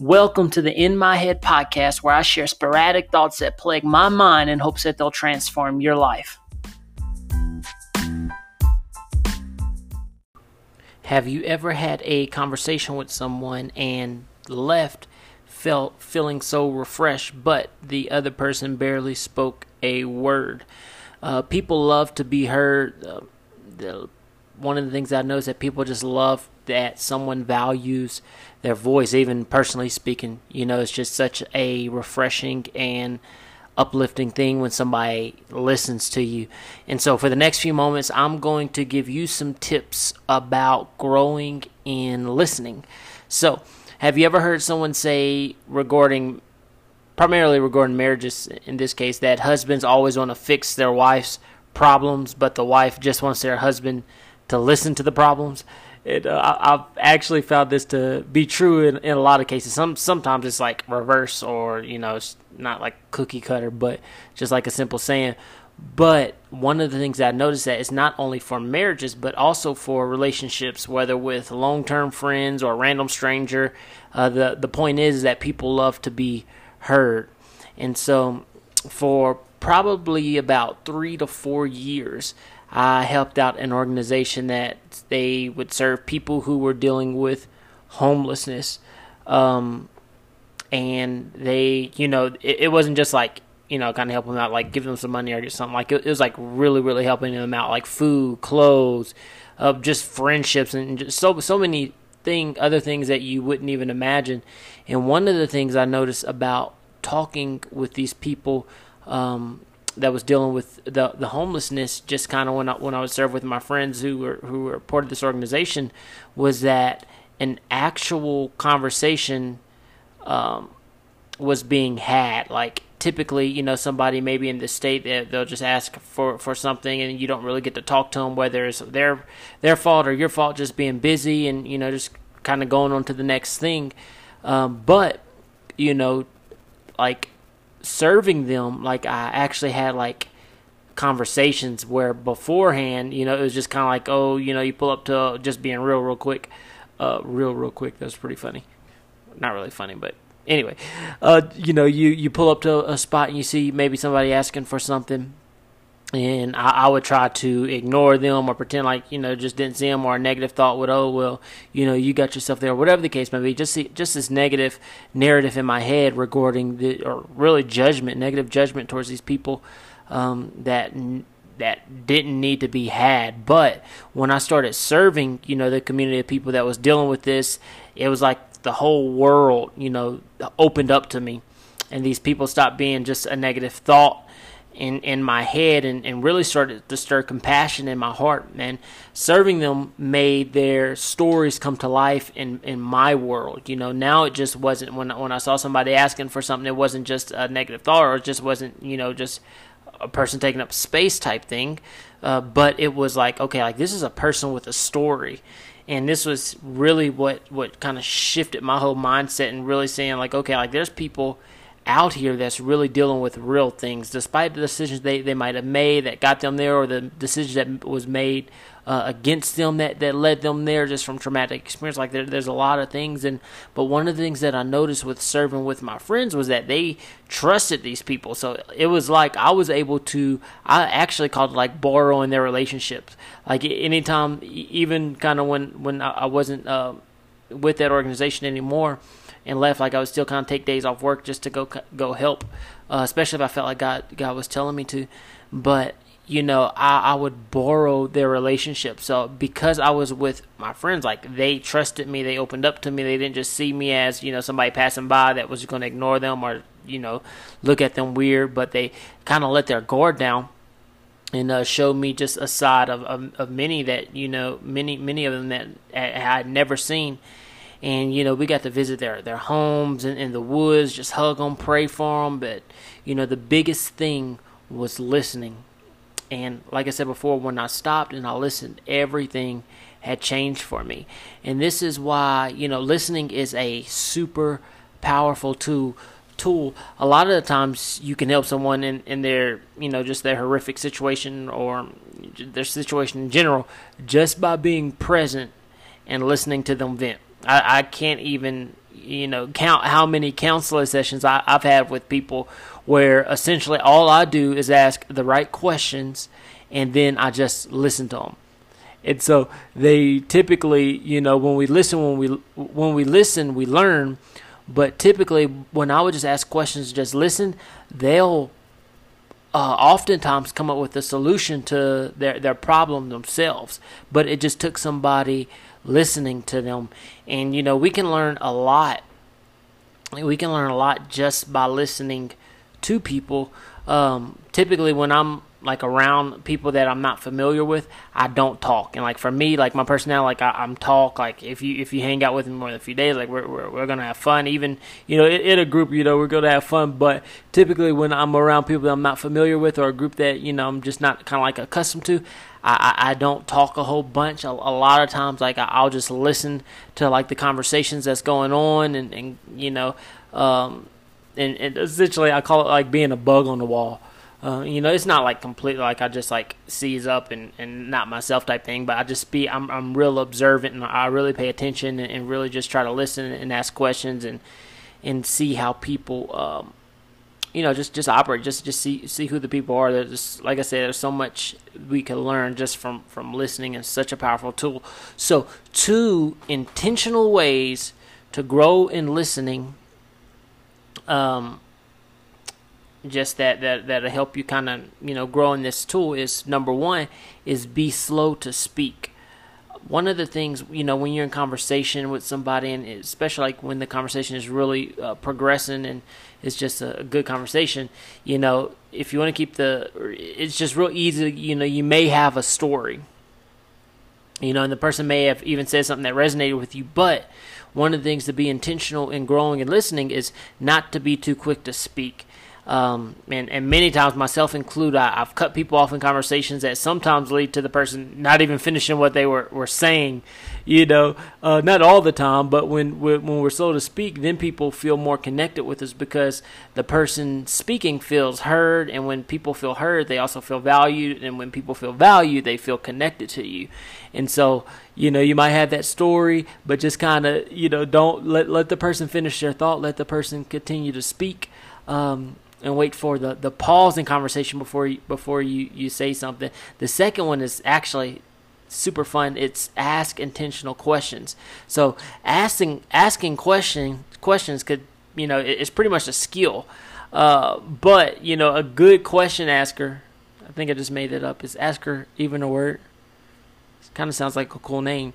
Welcome to the In My Head podcast, where I share sporadic thoughts that plague my mind in hopes that they'll transform your life. Have you ever had a conversation with someone and left felt feeling so refreshed, but the other person barely spoke a word? Uh, people love to be heard. Uh, the, one of the things I know is that people just love that someone values their voice, even personally speaking. You know, it's just such a refreshing and uplifting thing when somebody listens to you. And so, for the next few moments, I'm going to give you some tips about growing in listening. So, have you ever heard someone say regarding, primarily regarding marriages in this case, that husbands always want to fix their wife's problems, but the wife just wants their husband to listen to the problems? It, uh, I've actually found this to be true in, in a lot of cases. Some sometimes it's like reverse, or you know, it's not like cookie cutter, but just like a simple saying. But one of the things I noticed that it's not only for marriages, but also for relationships, whether with long-term friends or a random stranger. Uh, the the point is that people love to be heard, and so for probably about three to four years, I helped out an organization that they would serve people who were dealing with homelessness. Um, and they, you know, it, it, wasn't just like, you know, kind of helping them out, like give them some money or just something. Like it, it was like really, really helping them out, like food, clothes, uh, just friendships, and just so so many thing other things that you wouldn't even imagine. And one of the things I noticed about talking with these people um, that was dealing with the the homelessness just kind of when I, when I would serve with my friends who were who were part of this organization was that an actual conversation um, was being had. Like typically you know somebody maybe in the state that they'll just ask for for something and you don't really get to talk to them whether it's their their fault or your fault just being busy and you know just kind of going on to the next thing. Um, but you know like serving them like I actually had like conversations where beforehand, you know, it was just kind of like, oh, you know, you pull up to just being real, real quick, uh, real, real quick. That was pretty funny. Not really funny, but anyway, uh, you know, you you pull up to a spot and you see maybe somebody asking for something, and I, I, would try to ignore them or pretend like you know just didn't see them or a negative thought would oh well you know you got yourself there. Whatever the case may be just see, just this negative narrative in my head regarding the or really judgment negative judgment towards these people um, that that didn't need to be had. But when I started serving you know the community of people that was dealing with this it was like the whole world you know opened up to me. And these people stopped being just a negative thought in in my head and, and really started to stir compassion in my heart and serving them made their stories come to life in in my world you know. Now it just wasn't when when I saw somebody asking for something it wasn't just a negative thought or it just wasn't you know just a person taking up space type thing. Uh, but it was like okay like this is a person with a story. And this was really what what kind of shifted my whole mindset and really saying like okay like there's people out here that's really dealing with real things, despite the decisions they, they might have made that got them there, or the decision that was made uh, against them that, that led them there just from traumatic experience. Like there, there's a lot of things, and but one of the things that I noticed with serving with my friends was that they trusted these people. So it was like I was able to. I actually called it like borrowing their relationships. Like anytime, even kind of when when I wasn't uh, with that organization anymore and left. Like I would still kind of take days off work just to go go help, uh, especially if I felt like God God was telling me to. But you know, I, I would borrow their relationship. So because I was with my friends, like they trusted me, they opened up to me. They didn't just see me as you know somebody passing by that was going to ignore them or you know look at them weird, but they kind of let their guard down and uh, showed me just a side of, of, of many that you know many many of them that I had never seen and you know we got to visit their their homes in, in the woods, just hug them, pray for them. But you know the biggest thing was listening, and like I said before, when I stopped and I listened, everything had changed for me. And this is why you know listening is a super powerful tool tool a lot of the times you can help someone in, in their you know just their horrific situation or their situation in general just by being present and listening to them vent I, I can't even you know count how many counseling sessions I, I've had with people where essentially all I do is ask the right questions and then I just listen to them. And so they typically, you know, when we listen, when we when we listen, we learn. But typically, when I would just ask questions, just listen, they'll uh, oftentimes come up with a solution to their their problem themselves. But it just took somebody listening to them, and you know, we can learn a lot. We can learn a lot just by listening to people. Um, typically, when I'm like around people that I'm not familiar with, I don't talk. And like for me, like my personality, like I, am talk. Like if you if you hang out with me more than a few days, like we're we're, we're gonna have fun. Even you know in, in, a group, you know we're gonna have fun. But typically when I'm around people that I'm not familiar with or a group that you know I'm just not kind of like accustomed to, I, I, don't talk a whole bunch. A, a lot of times, like I, will just listen to like the conversations that's going on, and and you know, um, and, and essentially I call it like being a bug on the wall uh, you know, it's not like completely like I just like seize up and, and not myself type thing, but I just be I'm I'm real observant and I really pay attention and, and really just try to listen and ask questions and and see how people um, you know just just operate just just see see who the people are. There's just, like I said, there's so much we can learn just from from listening. It's such a powerful tool. So two intentional ways to grow in listening. Um, just that that that'll help you kind of you know grow in this tool is number one is be slow to speak. One of the things you know when you're in conversation with somebody and especially like when the conversation is really uh, progressing and it's just a, good conversation you know if you want to keep the it's just real easy you know you may have a story. You know and the person may have even said something that resonated with you but one of the things to be intentional in growing and listening is not to be too quick to speak um, and, and many times, myself included, I, have cut people off in conversations that sometimes lead to the person not even finishing what they were, were saying. You know, uh, not all the time, but when when we're slow to speak, then people feel more connected with us because the person speaking feels heard, and when people feel heard, they also feel valued, and when people feel valued, they feel connected to you. And so, you know, you might have that story, but just kind of, you know, don't let let the person finish their thought. Let the person continue to speak. Um, and wait for the, the pause in conversation before you, before you, you say something. The second one is actually super fun. It's ask intentional questions. So asking asking question questions could you know it's pretty much a skill. Uh, but you know a good question asker. I think I just made it up. Is asker even a word? It kind of sounds like a cool name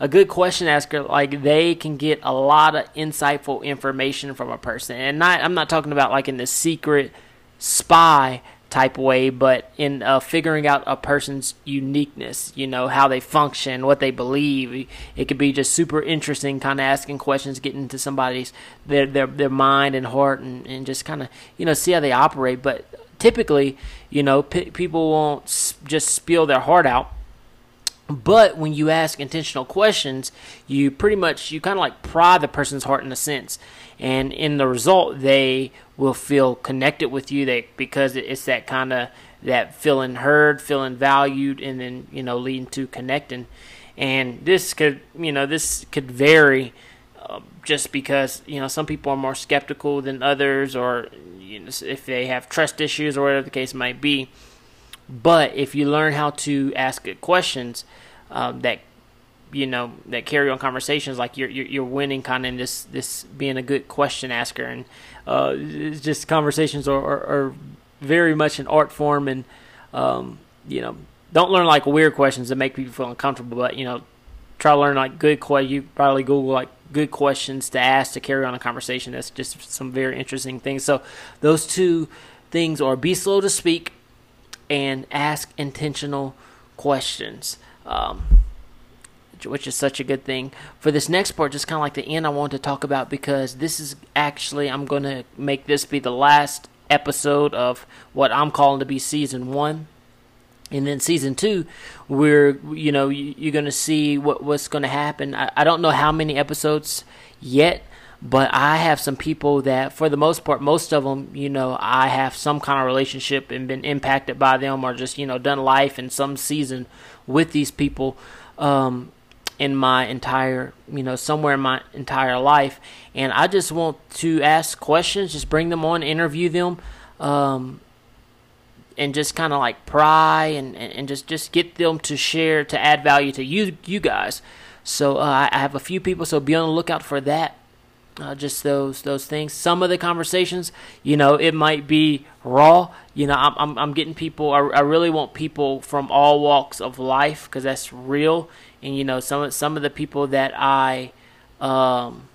a good question asker, like they can get a lot of insightful information from a person. And not, I'm not talking about like in the secret spy type way, but in uh, figuring out a person's uniqueness, you know, how they function, what they believe. It could be just super interesting, kind of asking questions, getting into somebody's their their their mind and heart, and, and just kind of you know see how they operate. But typically, you know, p- people won't s- just spill their heart out but when you ask intentional questions, you pretty much you kind of like pry the person's heart in a sense, and in the result, they will feel connected with you. They because it's that kind of that feeling heard, feeling valued, and then you know leading to connecting. And this could you know this could vary. Uh, just because you know some people are more skeptical than others, or you know, if they have trust issues or whatever the case might be, but if you learn how to ask good questions um, that you know that carry on conversations, like you're you're, you're winning kind of in this this being a good question asker, and uh, just conversations are, are, are, very much an art form, and um, you know don't learn like weird questions that make people feel uncomfortable, but you know try to learn like good questions. You probably Google like good questions to ask to carry on a conversation. That's just some very interesting things. So those two things are be slow to speak and ask intentional questions, um, which is such a good thing. For this next part, just kind of like the end, I want to talk about because this is actually, I'm going to make this be the last episode of what I'm calling to be season one. And then season two, we're you know you're gonna see what what's gonna happen. I, I don't know how many episodes yet, but I have some people that, for the most part, most of them, you know, I have some kind of relationship and been impacted by them, or just you know done life in some season with these people. Um, in my entire, you know, somewhere in my entire life. And I just want to ask questions, just bring them on, interview them, um, and just kind of like pry and, and just, just get them to share, to add value to you, you guys. So uh, I have a few people, so be on the lookout for that. Uh, just those those things. Some of the conversations, you know, it might be raw. You know, I'm I'm, I'm getting people. I, I really want people from all walks of life because that's real. And you know, some some of the people that I um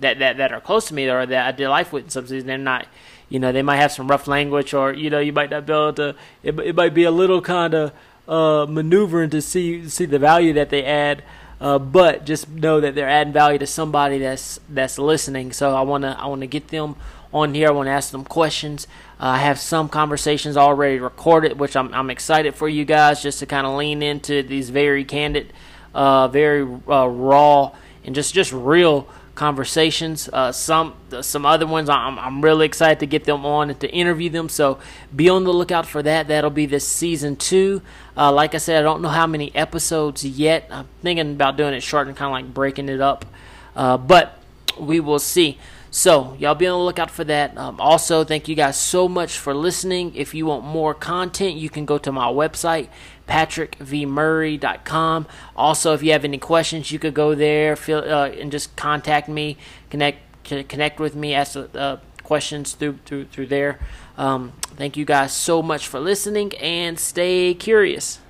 that that that are close to me or that I did life with in some season, they're not. You know, they might have some rough language, or you know, you might not be able to. It, it might be a little kind of uh, maneuvering to see see the value that they add. Uh, but just know that they're adding value to somebody that's that's listening. So I wanna I wanna get them on here. I want to ask them questions. Uh, I have some conversations already recorded, which I'm I'm excited for you guys just to kind of lean into these very candid, uh, very uh, raw, and just just real conversations. Uh, some some other ones I'm I'm really excited to get them on and to interview them. So be on the lookout for that. That'll be this season two. Uh, like I said, I don't know how many episodes yet. I'm thinking about doing it short and kind of like breaking it up, uh, but we will see. So, y'all be on the lookout for that. Um, also, thank you guys so much for listening. If you want more content, you can go to my website, patrickvmurray.com. Also, if you have any questions, you could go there feel, uh, and just contact me, connect connect with me, ask uh, questions through through through there. Um, thank you guys so much for listening, and stay curious.